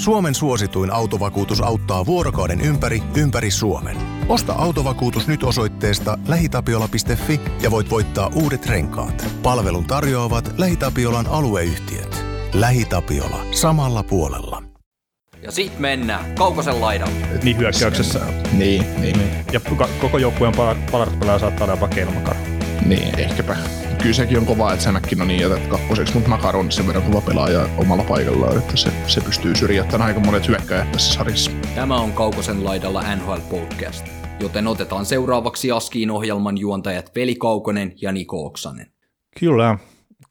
Suomen suosituin autovakuutus auttaa vuorokauden ympäri, ympäri Suomen. Osta autovakuutus nyt osoitteesta lähitapiola.fi ja voit voittaa uudet renkaat. Palvelun tarjoavat LähiTapiolan alueyhtiöt. LähiTapiola. Samalla puolella. Ja sit mennään Kaukosen laidalle. Niin hyökkäyksessä. Niin, niin. niin. Ja koko joukkueen palarit saattaa olla jopa. Niin, ehkäpä kyllä sekin on kova, että Sämäkin on niin jätät kakkoseksi, mutta Makar on sen verran kova pelaaja omalla paikallaan, että se, se pystyy syrjäyttämään aika monet hyökkäjät tässä sarjassa. Tämä on Kaukosen laidalla NHL Podcast, joten otetaan seuraavaksi Askiin ohjelman juontajat Veli Kaukonen ja Niko Oksanen. Kyllä.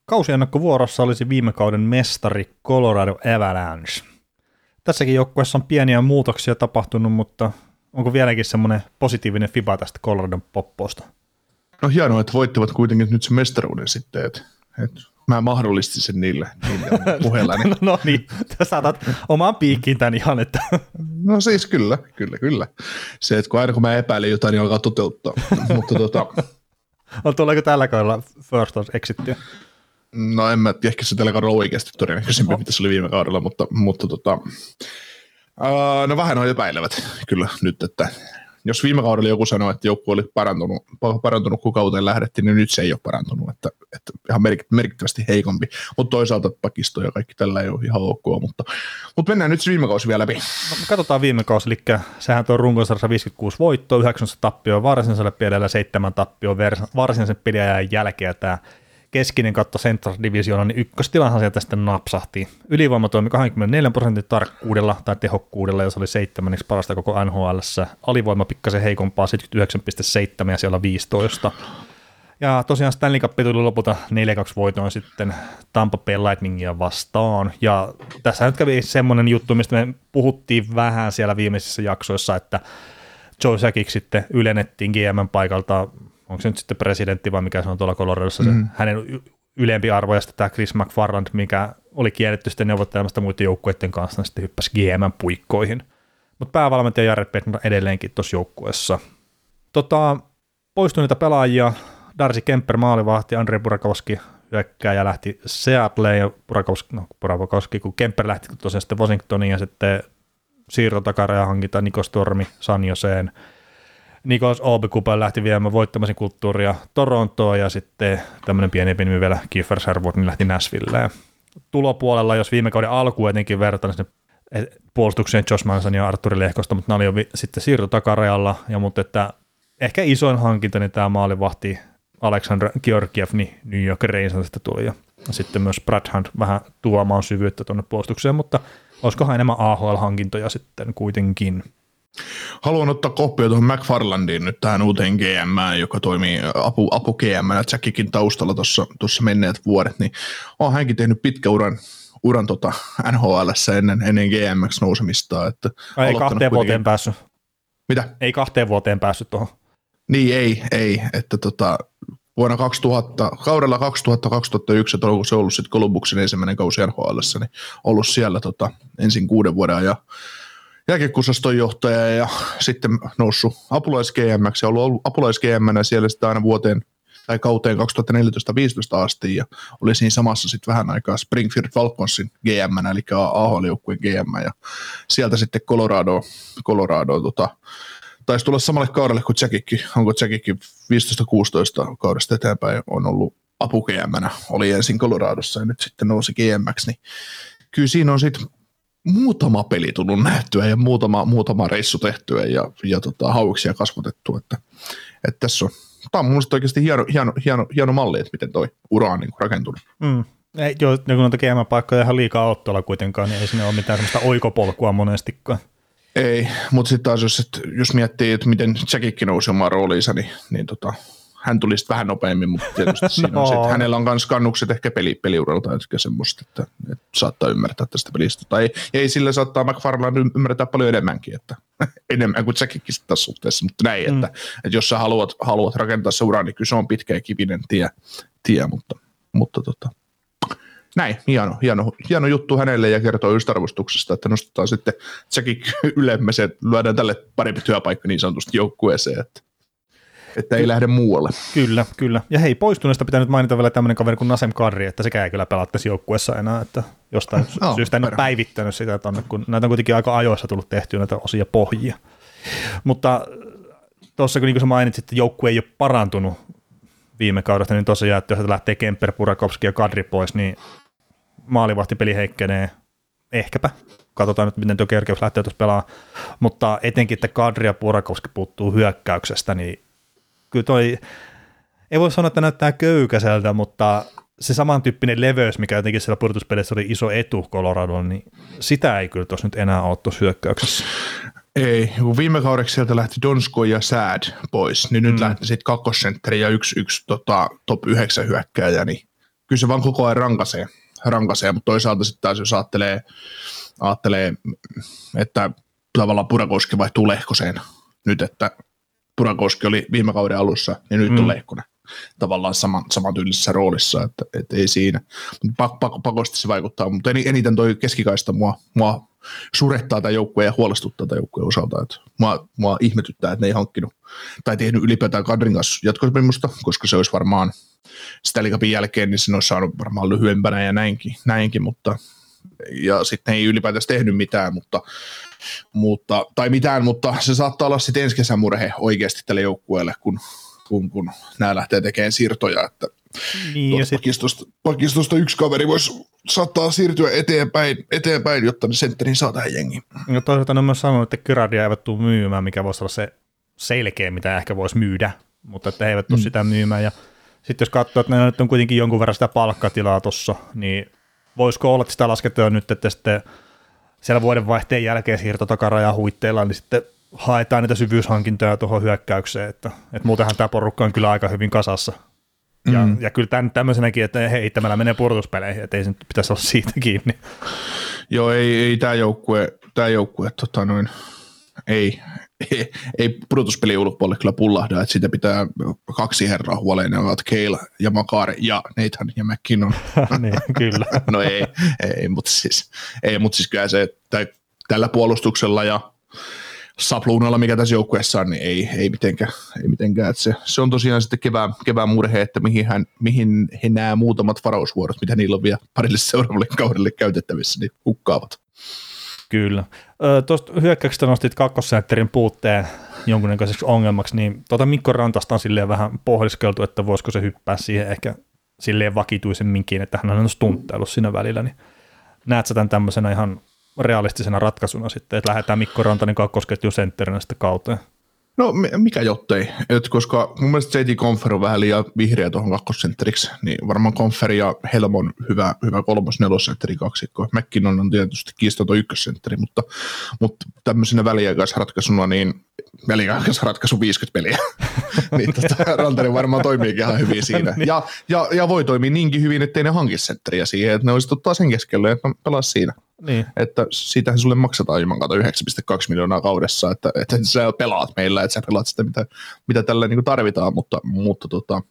Kausiennakkovuorossa olisi viime kauden mestari Colorado Avalanche. Tässäkin joukkueessa on pieniä muutoksia tapahtunut, mutta onko vieläkin semmoinen positiivinen fiba tästä Coloradon popposta? No hienoa, että voittivat kuitenkin nyt se mestaruuden sitten, että, että mä mahdollistin sen niille, niille puheella. no, no niin, saatat omaan piikkiin tämän ihan, että... no siis kyllä, kyllä, kyllä. Se, että kun aina kun mä epäilen jotain, niin alkaa toteuttaa. Mutta tota... On tuleeko tällä kaudella First House exittiä? No en mä tiedä, ehkä se tällä kaudella oikeasti todennäköisempi, no. mitä se oli viime kaudella, mutta, mutta tota, uh, no vähän on epäilevät kyllä nyt, että jos viime kaudella joku sanoi, että joku oli parantunut, parantunut kun kauteen lähdettiin, niin nyt se ei ole parantunut, että, että ihan merkittävästi heikompi, mutta toisaalta pakisto ja kaikki tällä ei ole ihan ok, mutta, mutta mennään nyt viime kausi vielä läpi. No, katsotaan viime kausi, eli sehän tuo runkosarjassa 56 voittoa, 9 tappioa varsinaiselle pidellä, 7 tappioa varsinaisen pidäjän jälkeen, tämä keskinen katto Central Division, niin ykköstilanhan sieltä sitten napsahti. Ylivoima toimi 24 prosentin tarkkuudella tai tehokkuudella, ja se oli seitsemänneksi parasta koko NHL. Alivoima pikkasen heikompaa 79,7 ja siellä 15. Ja tosiaan Stanley Cup tuli lopulta 4-2 voitoin sitten Tampa Bay Lightningia vastaan. Ja tässä nyt kävi semmoinen juttu, mistä me puhuttiin vähän siellä viimeisissä jaksoissa, että Joe Sakic sitten ylennettiin GM paikalta onko se nyt sitten presidentti vai mikä se on tuolla Coloradossa, mm. se, hänen ylempi arvo ja sitten tämä Chris McFarland, mikä oli kielletty sitten neuvottelemasta muiden joukkueiden kanssa, niin sitten hyppäsi GM-puikkoihin. Mutta päävalmentaja Jared Bednar edelleenkin tuossa joukkueessa. Tota, poistuneita pelaajia, Darcy Kemper maalivahti, Andre Burakovski hyökkääjä lähti Seattleen ja Burakovski, no Burakovski, kun Kemper lähti tosiaan sitten Washingtoniin ja sitten siirrotakareja hankita Niko Stormi Sanjoseen, Nikos Oobikupa lähti viemään voittamisen kulttuuria Torontoon ja sitten tämmöinen pieni nimi vielä Kiefer Sherwood niin lähti Nashvilleen. Tulopuolella, jos viime kauden alku etenkin vertaan sinne puolustukseen Josh Manson ja Arturi Lehkosta, mutta nämä oli jo sitten siirto takarajalla, ja mutta että ehkä isoin hankinta, niin tämä maalivahti Aleksandr Georgiev, niin New York Rangersista tuli, ja sitten myös Brad Hunt vähän tuomaan syvyyttä tuonne puolustukseen, mutta olisikohan enemmän AHL-hankintoja sitten kuitenkin. Haluan ottaa koppia tuohon McFarlandiin nyt tähän uuteen GM, joka toimii apu, apu GM Jackikin taustalla tuossa menneet vuodet, niin on hänkin tehnyt pitkä uran, uran tota NHL ennen, ennen GMX nousemista. Että ei kahteen vuoteen päässyt. Mitä? Ei kahteen vuoteen päässyt tuohon. Niin ei, ei, että tota, vuonna 2000, kaudella 2000-2001, että onko se ollut sitten Columbuksen ensimmäinen kausi NHL, niin ollut siellä tota, ensin kuuden vuoden ajan jääkiekkusaston johtaja ja sitten noussut apulais GM ja ollut apulais GM siellä sitten aina vuoteen tai kauteen 2014-2015 asti. Ja oli siinä samassa sitten vähän aikaa Springfield Falconsin GM, eli AHL-joukkueen GM ja sieltä sitten Colorado, Colorado tota, taisi tulla samalle kaudelle kuin Jackikki, onko Jackikki 15-16 kaudesta eteenpäin on ollut apu GM, oli ensin Coloradossa ja nyt sitten nousi GMX, niin kyllä siinä on sitten muutama peli tullut nähtyä ja muutama, muutama reissu tehtyä ja, ja tota, hauiksia kasvatettu, että, että tässä on, tämä on mun oikeasti hieno, hieno, hieno, hieno malli, että miten toi ura on niin kuin rakentunut. Mm. Ei, joo, kun noita paikkoja ihan liikaa ottolla kuitenkaan, niin ei sinne ole mitään sellaista oikopolkua monestikaan. Ei, mutta sitten taas jos, että jos miettii, että miten Jackikki nousi omaan rooliinsa, niin, niin tota, hän tuli vähän nopeammin, mutta tietysti siinä no. on sit, hänellä on myös kannukset ehkä peli, peliuralta, että semmoista, että, että, saattaa ymmärtää tästä pelistä. Tai ei sillä saattaa McFarland ymmärtää paljon enemmänkin, että enemmän kuin Jackikin tässä suhteessa, mutta näin, mm. että, että, jos sä haluat, haluat rakentaa se ura, niin kyllä se on pitkä ja kivinen tie, tie mutta, mutta tota, näin, hieno, hieno, hieno juttu hänelle ja kertoo just arvostuksesta, että nostetaan sitten Jackie ylemmäs ja lyödään tälle parempi työpaikka niin sanotusti joukkueeseen, että että ei lähde muualle. Kyllä, kyllä. Ja hei, poistuneesta pitää nyt mainita vielä tämmöinen kaveri kuin Nasem Kadri, että sekä ei kyllä pelaa tässä joukkueessa enää, että jostain No, syystä en ole päivittänyt sitä tonne, kun näitä on kuitenkin aika ajoissa tullut tehtyä näitä osia pohjia. Mutta tuossa kun niin kuin sä mainitsit, että joukkue ei ole parantunut viime kaudesta, niin tosiaan, että jos lähtee Kemper, Burakovski ja Kadri pois, niin maalivahtipeli heikkenee ehkäpä. Katsotaan nyt, miten tuo Kerkeys lähtee tuossa pelaamaan. Mutta etenkin, että Kadri ja Burakovski puuttuu hyökkäyksestä, niin kyllä toi, ei voi sanoa, että näyttää köykäiseltä, mutta se samantyyppinen leveys, mikä jotenkin siellä pudotuspelissä oli iso etu Coloradoon, niin sitä ei kyllä tuossa nyt enää ole tuossa hyökkäyksessä. Ei, kun viime kaudeksi sieltä lähti Donsko ja Sad pois, niin nyt mm. lähti sitten kakkosentteri ja yksi, yksi tota, top 9 hyökkääjä, niin kyllä se vaan koko ajan rankasee, rankasee mutta toisaalta sitten taas jos ajattelee, ajattelee, että tavallaan Purakoski vaihtuu Lehkoseen nyt, että Purakoski oli viime kauden alussa, niin nyt mm. on Lehkonen tavallaan saman, samantyylisessä roolissa, että, että ei siinä. Pak, pak, pakosti se vaikuttaa, mutta eniten toi keskikaista mua, mua surettaa tämä joukkue ja huolestuttaa tämä joukkueen osalta. Että mua, mua ihmetyttää, että ne ei hankkinut tai tehnyt ylipäätään Kadrin kanssa jatkosopimusta, koska se olisi varmaan sitä liikapin jälkeen, niin se olisi saanut varmaan lyhyempänä ja näinkin, näinkin mutta ja sitten ei ylipäätään tehnyt mitään, mutta, mutta, tai mitään, mutta se saattaa olla sitten ensi kesän murhe oikeasti tälle joukkueelle, kun, kun, kun nämä lähtee tekemään siirtoja, että Niin, ja sit, pakistosta, pakistosta yksi kaveri voisi saattaa siirtyä eteenpäin, eteenpäin jotta ne sentterin saa tähän jengiin. ja toisaalta ne on myös sanonut, että Kyradia eivät tule myymään, mikä voisi olla se selkeä, mitä ehkä voisi myydä, mutta että he eivät tule mm. sitä myymään. Ja sitten jos katsoo, että ne nyt on kuitenkin jonkun verran sitä palkkatilaa tuossa, niin voisiko olla, että sitä lasketaan nyt, että sitten siellä vuodenvaihteen jälkeen siirto takarajaa huitteilla, niin sitten haetaan niitä syvyyshankintoja tuohon hyökkäykseen, että, että muutenhan tämä porukka on kyllä aika hyvin kasassa. Ja, Mm. ja kyllä tämän, tämmöisenäkin, että heittämällä menee pudotuspeleihin, että ei se nyt pitäisi olla siitä kiinni. Joo, ei, ei tämä joukkue, tää joukkue tota noin, ei, ei, ei pudotuspeli ulkopuolelle kyllä pullahda, että siitä pitää kaksi herraa huoleen, ne ovat Kale ja Makar ja Nathan ja McKinnon. niin, kyllä. No ei, ei mutta siis, ei, mutta siis kyllä se, tai tällä puolustuksella ja sapluunalla, mikä tässä joukkueessa on, niin ei, ei mitenkään. Ei mitenkään. Että se, se, on tosiaan sitten kevään, kevään murhe, että mihin, hän, mihin he nämä muutamat varausvuorot, mitä niillä on vielä parille seuraavalle kaudelle käytettävissä, niin hukkaavat. Kyllä. Tuosta hyökkäyksestä nostit kakkosentterin puutteen jonkunnäköiseksi ongelmaksi, niin tuota Mikko Rantasta on silleen vähän pohdiskeltu, että voisiko se hyppää siihen ehkä silleen vakituisemminkin, että hän on stuntteillut siinä välillä, niin näet sä tämän tämmöisenä ihan realistisena ratkaisuna sitten, että lähdetään Mikko Rantanen kakkosketjun sentterinä sitten kauteen. No mi- mikä jottei, Et koska mun mielestä JT Confer on vähän liian vihreä tuohon kakkosentteriksi, niin varmaan Confer ja Helmon hyvä, hyvä kolmos nelosentteri kaksikko. McKinnon on tietysti kiistaton ykkössentteri, mutta, mutta tämmöisenä väliaikaisratkaisuna, niin väliaikaisratkaisu 50 peliä, niin tota, Rantanen varmaan toimiikin ihan hyvin siinä. Ja, ja, ja, voi toimia niinkin hyvin, ettei ne hankisi sentteriä siihen, että ne olisi ottaa sen keskelle, että pelaa siinä Niin, että siitähän sulle maksetaan ilman kato 9,2 miljoonaa kaudessa, että, että sä pelaat meillä, että sä pelaat sitä, mitä, mitä tällä niin tarvitaan, mutta, mutta tota,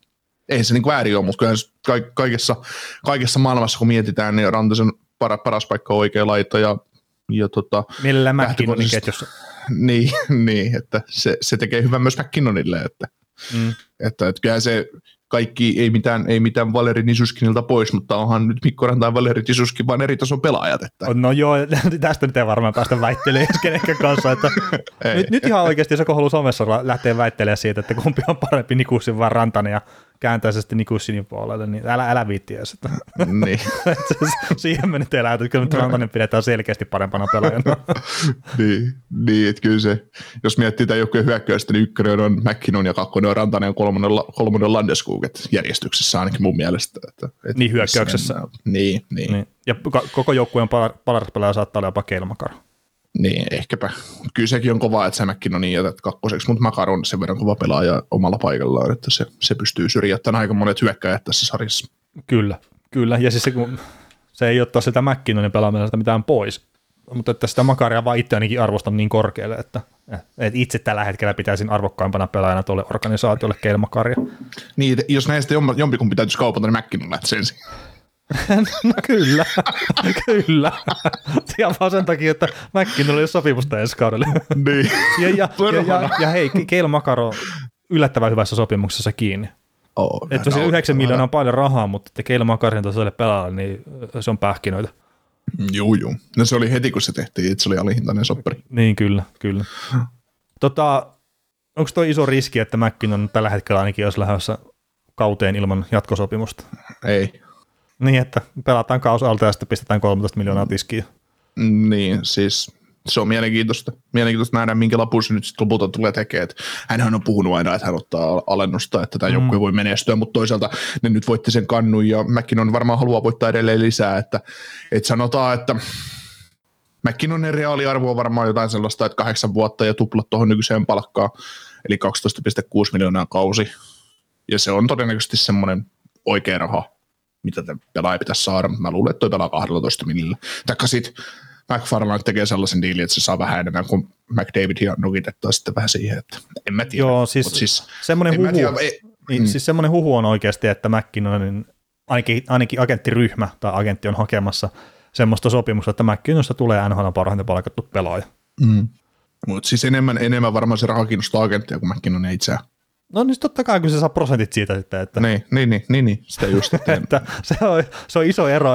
ei se niin ääri ole, mutta kyllähän kaikessa, kaikessa maailmassa, kun mietitään, niin Rantasen para, paras paikka on oikea laita ja, ja tota, mielellään McKinnonin ketjussa. niin, niin, että se, se tekee hyvän myös McKinnonille, että, Mm. että, että kyllä se kaikki, ei mitään, ei mitään Valeri Nisuskinilta pois, mutta onhan nyt Mikko Ranta ja Valeri Nisuskin vaan eri tason pelaajat, että No joo, tästä nyt ei varmaan päästä väittelemään kenenkään kanssa, että nyt, nyt ihan oikeasti, joku haluaa somessa lähteä väittelemään siitä, että kumpi on parempi Nikussin vai Rantanen ja kääntää se sitten Nikussinin puolelle, niin älä, älä viitti edes. Että, niin. siihen me nyt elää, että kyllä Rantanen pidetään selkeästi parempana pelaajana. niin, niin, että kyllä se, jos miettii tämän joukkueen hyökkäystä, niin ykkönen on McKinnon ja kakkonen on Rantanen ja kolmonen, kolmonen on Landeskuget järjestyksessä ainakin mun mielestä. Että, että Niin, hyökkäyksessä. Niin, niin, niin. niin. Ja koko joukkueen pal- paras pelaaja saattaa olla jopa Keilmakar. Niin, ehkäpä. Kyllä sekin on kova, että sä McKinnonin jätät kakkoseksi, mutta Makar on sen verran kova pelaaja omalla paikallaan, että se, se pystyy syrjäyttämään aika monet hyökkäjät tässä sarjassa. Kyllä, kyllä. Ja siis se, kun, se ei ottaa sitä McKinnonin pelaamista mitään pois, mutta että sitä Makaria vaan itse ainakin arvostan niin korkealle, että, että itse tällä hetkellä pitäisin arvokkaimpana pelaajana tuolle organisaatiolle Keil Makaria. Niin, jos näistä jom- jompikumpi täytyisi kaupata, niin McKinnon lähtisi ensin. No kyllä, kyllä. Ja vaan sen takia, että McKinnon oli sopimusta ensi kaudelle. niin. Ja, ja, ja, ja, ja hei, Keil Makaro yllättävän hyvässä sopimuksessa kiinni. Oh, Että tosiaan 9 miljoonaa on paljon rahaa, mutta tekee ilman karsintasoille pelaajalle, niin se on pähkinöitä. Juu, juu. No se oli heti, kun se tehtiin, että se oli alihintainen soppari. Niin, kyllä, kyllä. Tota, onko tuo iso riski, että McKinnon tällä hetkellä ainakin olisi lähdössä kauteen ilman jatkosopimusta? Ei. Niin, että pelataan kaus alta ja sitten pistetään 13 miljoonaa tiskiä. Niin, siis se on mielenkiintoista. Mielenkiintoista nähdä, minkä lapun se nyt sitten lopulta tulee tekemään. Hänhän on puhunut aina, että hän ottaa alennusta, että tämä mm. joukkue voi menestyä, mutta toisaalta ne nyt voitti sen kannun ja McKinnon varmaan haluaa voittaa edelleen lisää, että, että sanotaan, että McKinnonin reaaliarvo on varmaan jotain sellaista, että kahdeksan vuotta ja tuplat tuohon nykyiseen palkkaan, eli 12,6 miljoonaa kausi. Ja se on todennäköisesti semmoinen oikea raha, mitä pelaaja pitäisi saada. Mä luulen, että toi pelaa 12 miljoonaa. Taikka sitten McFarland tekee sellaisen diilin, että se saa vähän enemmän kuin McDavid ja nukitettua sitten vähän siihen, että en mä tiedä. Joo, siis, siis semmoinen huhu, tiedä, ei, niin, mm. siis semmoinen huhu on oikeasti, että McKinnonin, ainakin, ainakin agenttiryhmä tai agentti on hakemassa semmoista sopimusta, että McKinnonista tulee NHL parhaiten palkattu pelaaja. Mm. Mutta siis enemmän, enemmän varmaan se raha kiinnostaa agenttia kuin McKinnon itseään. No niin totta kai, kun se saa prosentit siitä sitten. Että, niin, niin, niin, niin, niin sitä just. Että, se, on, se on iso ero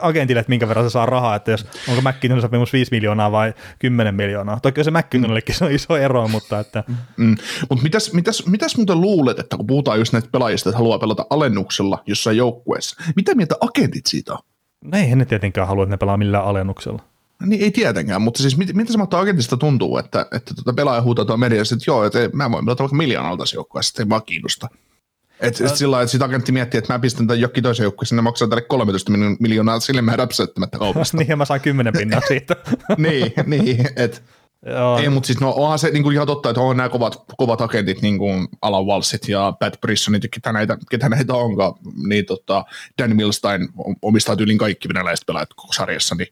agentille, että minkä verran se saa rahaa, että jos onko McKinnon sopimus 5 miljoonaa vai 10 miljoonaa. Toki se McKinnonillekin se on iso ero, mutta että... Mm. Mutta mitäs, mitäs, mitäs muuten luulet, että kun puhutaan just näistä pelaajista, että haluaa pelata alennuksella jossain joukkueessa, mitä mieltä agentit siitä on? No eihän ne tietenkään halua, että ne pelaa millään alennuksella. Niin ei tietenkään, mutta siis mit, mitä se mahtaa agentista tuntuu, että, että tuota pelaaja huutaa tuolla mediassa, että joo, että mä voin pelata vaikka miljoonalta tässä joukkueessa, ei vaan kiinnosta. Et, et sillä lailla, että sit agentti miettii, että mä pistän tämän jokki toisen joukkueeseen, ne maksaa tälle 13 miljoonaa, sille mä räpsäyttämättä kaupasta. niin, ja mä saan 10 pinnaa siitä. niin, niin, että Joo. Ei, mutta siis no, onhan se niin kuin ihan totta, että on nämä kovat, kovat agentit, niin kuin Alan Walsit ja Pat Brissonit ja ketä näitä, ketä näitä onkaan, niin tota, Dan Milstein omistaa tyylin kaikki venäläiset pelaajat koko sarjassa, niin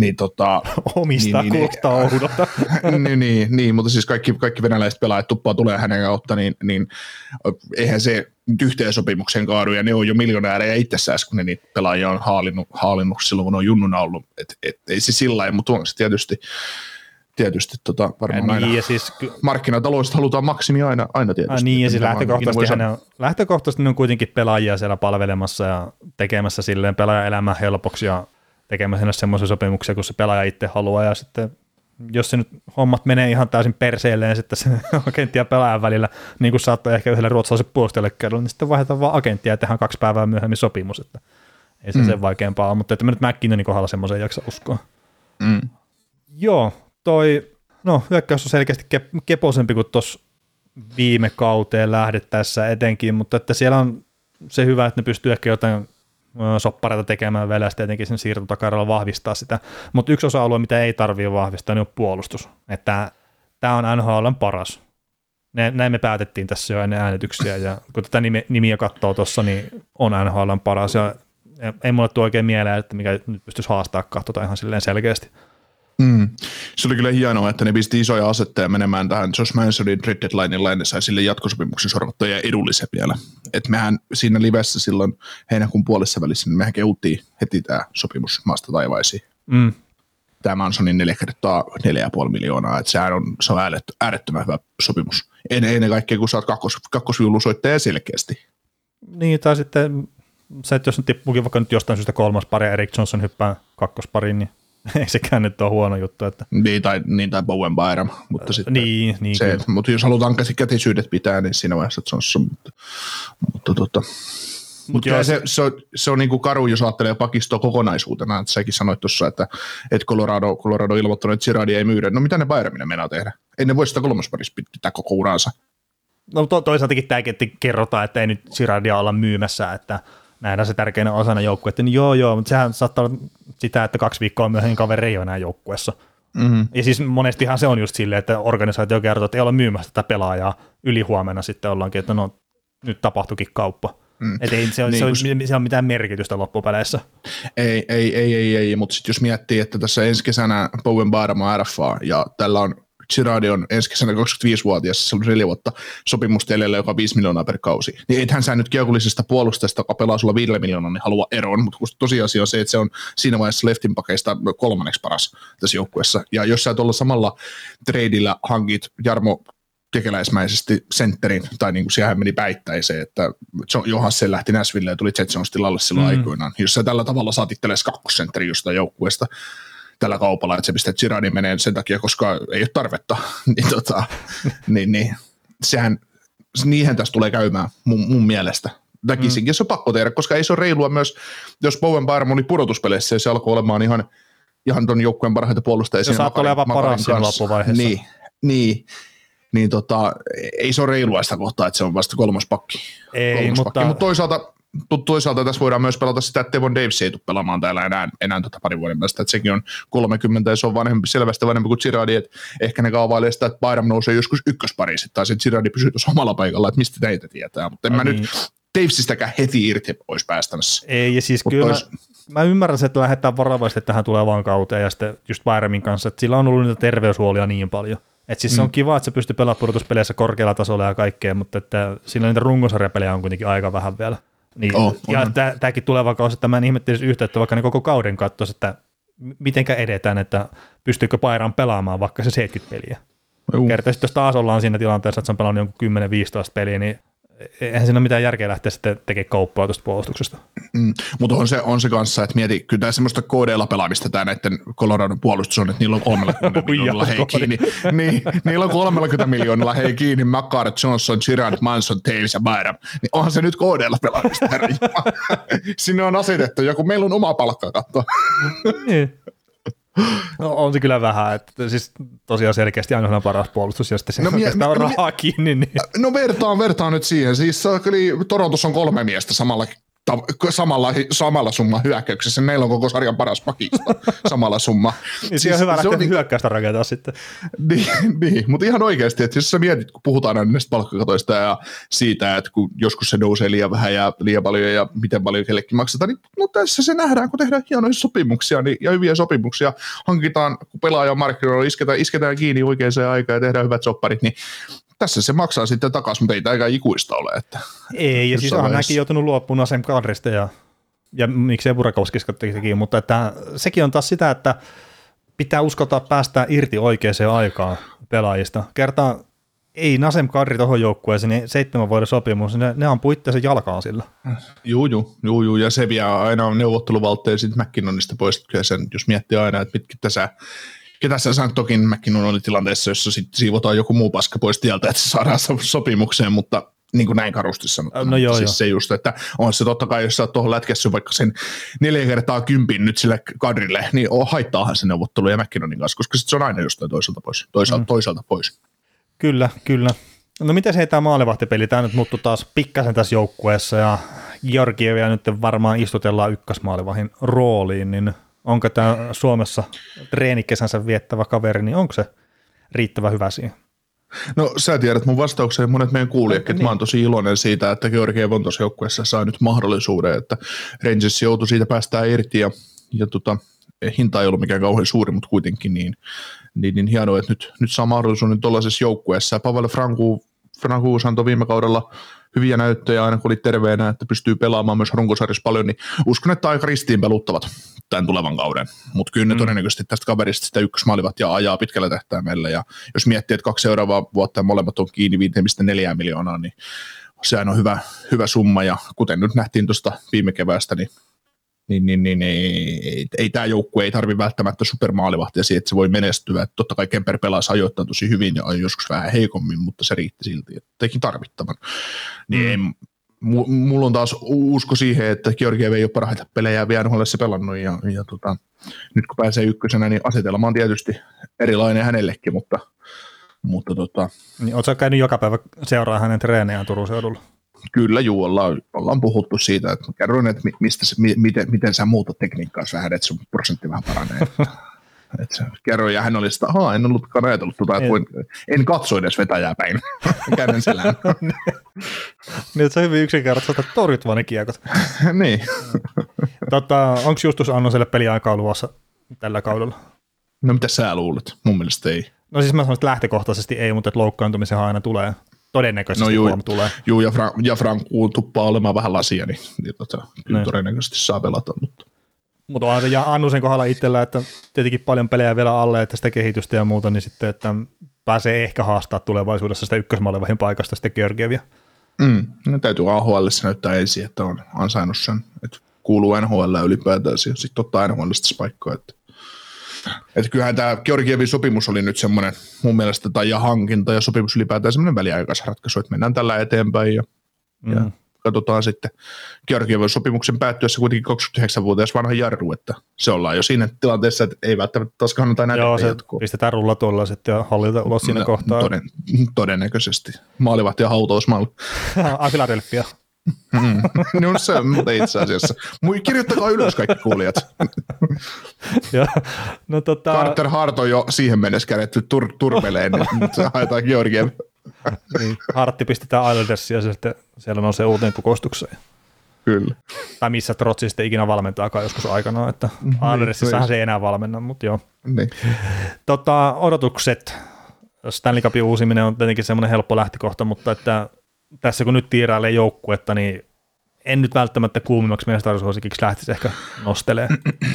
niin tota, Omistaa niin, niin, kuulostaa oudolta. niin, niin, niin, mutta siis kaikki, kaikki venäläiset pelaajat tuppaa tulee hänen kautta, niin, niin eihän se nyt yhteensopimuksen kaadu, ja ne on jo miljonäärejä itsessään, kun ne niitä pelaajia on haalinnut, haalinnut silloin, kun ne on junnuna ollut. Et, et, ei se sillä lailla, mutta on se tietysti, tietysti tota, varmaan ja aina. Niin, ja siis, markkinataloudesta halutaan maksimi aina, aina tietysti. Ja niin, ja siis lähtökohtaisesti, ne on, lähtökohtaisesti ne on kuitenkin pelaajia siellä palvelemassa ja tekemässä silleen pelaajaelämää helpoksi ja tekemässä semmoisia sopimuksia, kun se pelaaja itse haluaa, ja sitten jos se nyt hommat menee ihan täysin perseelleen sitten se agentti ja pelaajan välillä, niin kuin saattaa ehkä yhdelle ruotsalaiselle puolustajalle käydä, niin sitten vaihdetaan vaan agenttia ja tehdään kaksi päivää myöhemmin sopimus, että ei se mm. sen vaikeampaa ole, mutta että mä nyt McKinnonin kohdalla semmoisen jaksa uskoa. Mm. Joo, toi, no hyökkäys on selkeästi ke- keposempi kuin tuossa viime kauteen lähdettäessä etenkin, mutta että siellä on se hyvä, että ne pystyy ehkä jotain soppareita tekemään vielä ja tietenkin sen siirtotakaralla vahvistaa sitä. Mutta yksi osa-alue, mitä ei tarvitse vahvistaa, niin on puolustus. Että tämä on NHL paras. Näin me päätettiin tässä jo ennen äänityksiä, ja kun tätä nimi, nimiä katsoo tuossa, niin on NHL paras, ja ei mulle tule oikein mieleen, että mikä nyt pystyisi haastaa katsotaan ihan silleen selkeästi. Mm. Se oli kyllä hienoa, että ne pisti isoja asetteja menemään tähän Josh Mansonin Red Deadlineilla ja ne sai sille jatkosopimuksen sorvattua ja edullisen vielä. Et mehän siinä livessä silloin heinäkuun puolessa välissä, niin mehän keuttiin heti tämä sopimus maasta taivaisiin. Mm. Tämä Mansonin neljä kertaa 4,5 miljoonaa, että sehän on, se on äärettömän hyvä sopimus. Ennen kaikkea, kun sä oot kakkos, kakkosviulusoittaja selkeästi. Niin, tai sitten se, että jos nyt tippuukin vaikka nyt jostain syystä kolmas pari ja Eric Johnson hyppää kakkospariin, niin ei sekään nyt ole huono juttu. Että... Niin, tai, niin, tai Bowen Byram, mutta sitten niin, niin se, mutta jos halutaan käsikätisyydet pitää, niin siinä vaiheessa Johnson, mutta, mutta tota, mutta Mut se, se, on, se on niin kuin karu, jos ajattelee pakistoa kokonaisuutena, että säkin sanoit tuossa, että, että Colorado, Colorado on ilmoittanut, että Girardi ei myydä. No mitä ne Byraminen meinaa tehdä? Ei ne voi sitä kolmosparissa pitää koko uransa. No to, toisaaltakin tämäkin että kerrotaan, että ei nyt Girardia olla myymässä, että nähdään se tärkeänä osana joukkuetta, niin joo joo, mutta sehän saattaa olla sitä, että kaksi viikkoa myöhemmin kaveri ei ole enää joukkueessa. Mm-hmm. Ja siis monestihan se on just silleen, että organisaatio kertoo, että ei ole myymässä tätä pelaajaa, yli huomenna sitten ollaankin, että no nyt tapahtuikin kauppa. Mm. Että ei se, on, niin, se, on, se mitään merkitystä loppupeleissä. Ei, ei, ei, ei, ei mutta sitten jos miettii, että tässä ensi kesänä Bowen Bardam on RFA ja tällä on Girardi on ensi kesänä 25-vuotias, se on neljä vuotta sopimusta jäljellä, joka on 5 miljoonaa per kausi. Niin ethän sä nyt kiekollisesta puolustajasta, joka pelaa sulla 5 miljoonaa, niin halua eroon, mutta tosiasia on se, että se on siinä vaiheessa leftin pakeista kolmanneksi paras tässä joukkueessa. Ja jos sä tuolla samalla tradeillä hankit Jarmo kekeläismäisesti sentterin, tai niin kuin siihen meni päittäiseen, että Johansen lähti Näsville ja tuli Jetsons tilalle silloin mm. aikoinaan. Jos sä tällä tavalla saat itselleen kakkosentteri jostain joukkueesta tällä kaupalla, että se pistää Girardin menee sen takia, koska ei ole tarvetta, niin, tota, niin, niin sehän, niihin tässä tulee käymään mun, mun mielestä. Väkisinkin mm. se on pakko tehdä, koska ei se ole reilua myös, jos Bowen Bayern oli pudotuspeleissä ja se alkoi olemaan ihan, ihan ton joukkueen parhaita puolustajia. Se saat olemaan paras siinä loppuvaiheessa. Niin, niin, niin tota, ei se ole reilua sitä kohtaa, että se on vasta kolmas pakki. Ei, kolmas mutta... Pakki. mutta toisaalta, toisaalta tässä voidaan myös pelata sitä, että Tevon Davis ei tule pelaamaan täällä enää, enää tota parin vuoden päästä, että sekin on 30 ja se on vanhempi, selvästi vanhempi kuin Girardi, että ehkä ne kaavailee sitä, että Bayram nousee joskus ykköspariin, tai sitten Girardi pysyy tuossa omalla paikalla, että mistä teitä tietää, mutta en no, mä niin. nyt Davesistäkään heti irti pois päästämässä. Ei, ja siis Mut kyllä tois... mä, mä, ymmärrän, että lähdetään varovasti tähän tulevaan kauteen ja sitten just Bayramin kanssa, että sillä on ollut niitä terveyshuolia niin paljon. Et siis mm. se on mm. kiva, että se pystyy pelaamaan pudotuspeleissä korkealla tasolla ja kaikkea, mutta että sillä niitä runkosarjapelejä on kuitenkin aika vähän vielä. Niin, oh, ja tämäkin tuleva kausi, että mä en ihmettelisi yhtä, että vaikka ne koko kauden katsoisi, että mitenkä edetään, että pystyykö Pairan pelaamaan vaikka se 70 peliä. Kertaisi, jos taas ollaan siinä tilanteessa, että se on pelannut jonkun 10-15 peliä, niin eihän siinä ole mitään järkeä lähteä sitten tekemään kauppaa tuosta puolustuksesta. Mm, mutta on se, on se kanssa, että mieti, kyllä tämä semmoista koodeilla pelaamista tämä näiden Coloradon puolustus on, että niillä on 30 miljoonalla hei kiinni. niin, niillä on 30 miljoonalla hei kiinni, McCart, Johnson, Girard, Manson, Davis ja Byram. Niin onhan se nyt koodeilla pelaamista, Sinne on asetettu joku, meillä on oma palkka katsoa. niin. No on se kyllä vähän, että siis tosiaan selkeästi aina paras puolustus, ja sitten se no, mie, on no, rahaa kiinni. Niin. No vertaan, vertaan nyt siihen. Siis kyllä Torontossa on kolme miestä samalla samalla, samalla summa hyökkäyksessä. Meillä on koko sarjan paras pakista samalla summa. niin siis, on hyvä lähteä niin, hyökkäystä rakentaa sitten. Niin, niin, mutta ihan oikeasti, että jos sä mietit, kun puhutaan aina näistä palkkakatoista ja siitä, että kun joskus se nousee liian vähän ja liian paljon ja miten paljon kellekin maksetaan, niin no tässä se nähdään, kun tehdään hienoja sopimuksia niin, ja hyviä sopimuksia, hankitaan, kun pelaaja on markkinoilla, isketään, isketään kiinni oikeaan aikaan ja tehdään hyvät sopparit, niin tässä se maksaa sitten takaisin, mutta ei tämä ikään ikuista ole. Että ei, ja siis on näkin joutunut luopumaan Asem Kadrista ja, ja miksei Burakovskista tekin, mutta että sekin on taas sitä, että pitää uskaltaa päästä irti oikeaan aikaan pelaajista. Kertaa ei Nasem Kadri tuohon joukkueeseen, niin seitsemän vuoden sopimus, ne, ne ampuu itseänsä jalkaan sillä. Juu, juu, juu, juu, ja se vie aina neuvotteluvaltteja sitten McKinnonista pois, sen, jos miettii aina, että mitkä tässä ketä sä sanoit, toki McKinnon oli tilanteessa, jossa sitten siivotaan joku muu paska pois tieltä, että se saadaan sopimukseen, mutta niin kuin näin karusti sanottuna. No joo, siis joo. se just, että on se totta kai, jos sä oot tuohon lätkässä vaikka sen neljä kertaa kympin nyt sille kadrille, niin on haittaahan se neuvottelu ja McKinnonin kanssa, koska sit se on aina jostain toiselta pois. Toisaalta, mm. toisaalta pois. Kyllä, kyllä. No miten se tämä maalivahtipeli, tämä nyt muuttuu taas pikkasen tässä joukkueessa ja Georgievia nyt varmaan istutellaan ykkösmaalivahin rooliin, niin onko tämä Suomessa treenikesänsä viettävä kaveri, niin onko se riittävän hyvä siihen? No sä tiedät mun vastaukseen monet meidän kuulijat, niin. mä oon tosi iloinen siitä, että Georgiev on tuossa joukkueessa saa nyt mahdollisuuden, että Rangers joutui siitä päästään irti ja, ja tota, hinta ei ollut mikään kauhean suuri, mutta kuitenkin niin, niin, niin hienoa, että nyt, nyt saa mahdollisuuden tuollaisessa joukkueessa. Pavel Franku, Franku antoi viime kaudella hyviä näyttöjä aina kun oli terveenä, että pystyy pelaamaan myös runkosarjassa paljon, niin uskon, että aika ristiin peluttavat tämän tulevan kauden. Mutta kyllä ne mm. todennäköisesti tästä kaverista sitä ykkösmaalivat ja ajaa pitkällä tähtäimellä. Ja jos miettii, että kaksi seuraavaa vuotta molemmat on kiinni 5,4 miljoonaa, niin sehän on hyvä, hyvä summa. Ja kuten nyt nähtiin tuosta viime keväästä, niin niin, niin, niin ei, ei, ei tämä joukkue ei tarvi välttämättä supermaalivahtia siihen, että se voi menestyä. Että totta kai Kemper pelasi ajoittaa tosi hyvin ja joskus vähän heikommin, mutta se riitti silti, että teki tarvittavan. Niin mm. ei, mulla on taas usko siihen, että Georgiev ei ole parhaita pelejä vielä se pelannut ja, ja tota, nyt kun pääsee ykkösenä, niin asetelma on tietysti erilainen hänellekin, mutta, mutta tota, niin, Oletko käynyt joka päivä seuraa hänen treenejään Turun seudulla? Kyllä, juu, ollaan, ollaan puhuttu siitä, että kerroin, että mistä, miten, miten sä muutat tekniikkaa vähän, että sun prosentti vähän paranee. Et kerroin, ja hän oli sitä, että en ollutkaan ajatellut tuota, että voin, en katso edes vetäjää päin. Käden selään. niin, että sä hyvin yksinkertaisesti, että torjut vaan ne kiekot. niin. tota, Onko Justus Annoselle peliaikaa luvassa tällä kaudella? No mitä sä luulet? Mun mielestä ei. No siis mä sanoin, että lähtökohtaisesti ei, mutta että aina tulee todennäköisesti no juu, tulee. Juu, ja, Fra- ja Frank tuppaa olemaan vähän lasia, niin, niin tota, kyllä niin. todennäköisesti saa pelata. Mutta mutta on se ja Annusen kohdalla itsellä, että tietenkin paljon pelejä vielä alle, että sitä kehitystä ja muuta, niin sitten, että pääsee ehkä haastaa tulevaisuudessa sitä ykkösmaalevahin paikasta sitten Georgievia. Mm, no täytyy AHL näyttää ensin, että on ansainnut sen, että kuuluu NHL ylipäätään ja sitten ottaa NHL paikkaa. Että, että kyllähän tämä Georgievin sopimus oli nyt semmoinen mun mielestä, tai ja hankinta ja sopimus ylipäätään semmoinen väliaikaisratkaisu, että mennään tällä eteenpäin ja, mm. ja katsotaan sitten Georgievin sopimuksen päättyessä kuitenkin 29-vuotias vanha jarru, että se ollaan jo siinä tilanteessa, että ei välttämättä taas kannata enää Joo, se jatkuu. pistetään rulla tuolla sitten ja hallita ulos siinä no, kohtaa. Toden, todennäköisesti. Maalivahti ja hautausmalli. Philadelphia. Mm. Se on mutta itse asiassa. Kirjoittakaa ylös kaikki kuulijat. ja, no, tota... Carter Hart on jo siihen mennessä kädetty tur- turpeleen, niin se haetaan Georgiev. niin, Hartti pistetään Islandersiin ja sitten siellä on se uuteen kokoustukseen. Kyllä. Tai missä Trotsi sitten ikinä valmentaakaan joskus aikanaan, että niin, Islandersissahan se ei enää valmenna, mutta joo. Niin. Tota, odotukset. Stanley Cupin uusiminen on tietenkin semmoinen helppo lähtökohta, mutta että tässä kun nyt tiirailee joukkuetta, niin en nyt välttämättä kuumimmaksi mestaruusuosikiksi lähtisi ehkä nostelee.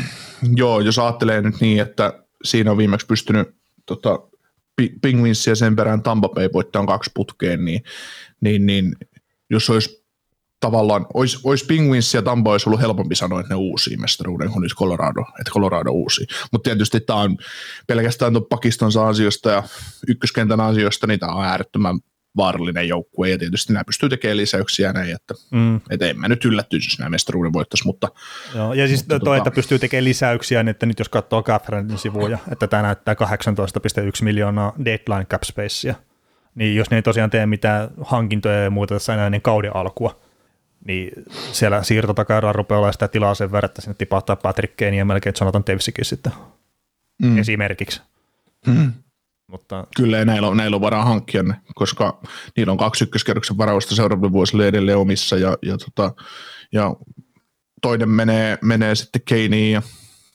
Joo, jos ajattelee nyt niin, että siinä on viimeksi pystynyt tota, Penguinsia sen perään Tampa Bay voittaa kaksi putkeen, niin, niin, niin jos olisi tavallaan, olisi, olisi Penguins ja Tampa olisi ollut helpompi sanoa, että ne uusi mestaruuden kuin nyt Colorado, että Colorado uusi. Mutta tietysti tämä on pelkästään tuon Pakistansa asioista ja ykköskentän asioista, niin tämä on äärettömän vaarallinen joukkue ja tietysti nämä pystyy tekemään lisäyksiä näin, että mm. et en mä nyt yllättyisi, jos nämä mestaruuden voittaisi, mutta... Joo, ja siis mutta toi, tota... että pystyy tekemään lisäyksiä, niin että nyt jos katsoo Capfriendin sivuja, että tämä näyttää 18,1 miljoonaa deadline cap spacea, niin jos ne ei tosiaan tee mitään hankintoja ja muuta tässä enää niin kauden alkua, niin siellä siirtotakairaan rupeaa olemaan sitä tilaa sen verran, että sinne tipahtaa Patrick Kane ja melkein Jonathan Davisikin sitten mm. esimerkiksi. Mm. Mutta... Kyllä näillä on, näillä on varaa hankkia ne, koska niillä on kaksi ykköskerroksen varausta seuraaville vuosille edelleen omissa ja, ja, tota, ja toinen menee, menee sitten Keiniin ja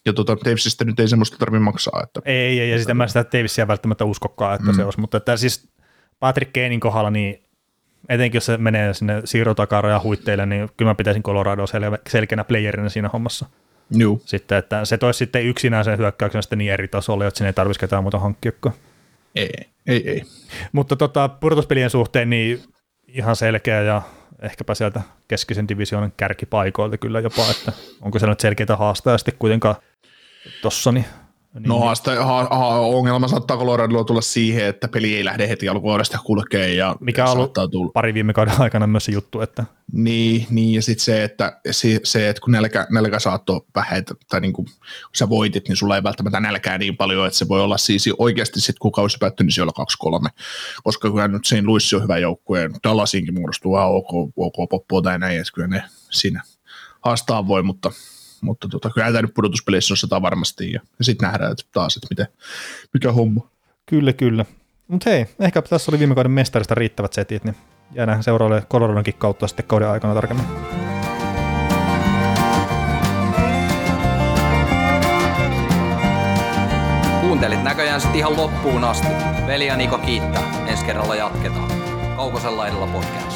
ja tota, Davisista nyt ei semmoista tarvitse maksaa. Että, ei, ei, ja sitten mä sitä Davisia välttämättä uskokaan, että mm. se olisi, mutta että siis Patrick Keinin kohdalla, niin etenkin jos se menee sinne siirrotakaroja huitteille, niin kyllä mä pitäisin Colorado sel- selkeänä playerina siinä hommassa. Juu. Sitten, että se toisi sitten yksinään sen hyökkäyksen sitten niin eri tasolle, että sinne ei tarvitsisi ketään muuta hankkiakaan. Ei, ei, ei. Mutta tota, pudotuspelien suhteen niin ihan selkeä ja ehkäpä sieltä keskisen divisioonan kärkipaikoilta kyllä jopa, että onko se nyt selkeitä haastaa sitten kuitenkaan tossa, niin niin, no haaste, ha, ha, ongelma saattaa Coloradolla tulla siihen, että peli ei lähde heti alkuvuodesta kulkee. Ja Mikä on ollut tulla. pari viime kauden aikana myös se juttu. Että... Niin, niin ja sitten se, että, se, se, että kun nälkä, nälkä saattoi vähetä, tai niin kuin, kun sä voitit, niin sulla ei välttämättä nälkää niin paljon, että se voi olla siis oikeasti sitten kun kausi päättyy, niin siellä on 2-3. Koska kyllä nyt siinä Luissi on hyvä joukkue, Dallasinkin muodostuu vähän ok, ok poppoa tai näin, että kyllä ne siinä haastaa voi, mutta mutta tota, kyllä tämä nyt pudotuspeleissä on sata varmasti, ja, ja sitten nähdään että taas, että miten, mikä homma. Kyllä, kyllä. Mutta hei, ehkä tässä oli viime kauden mestarista riittävät setit, niin jäädään seuraavalle Coloradonkin kautta sitten kauden aikana tarkemmin. Kuuntelit näköjään sitten ihan loppuun asti. Veli ja Niko kiittää. Ensi kerralla jatketaan. Kaukosella edellä podcast.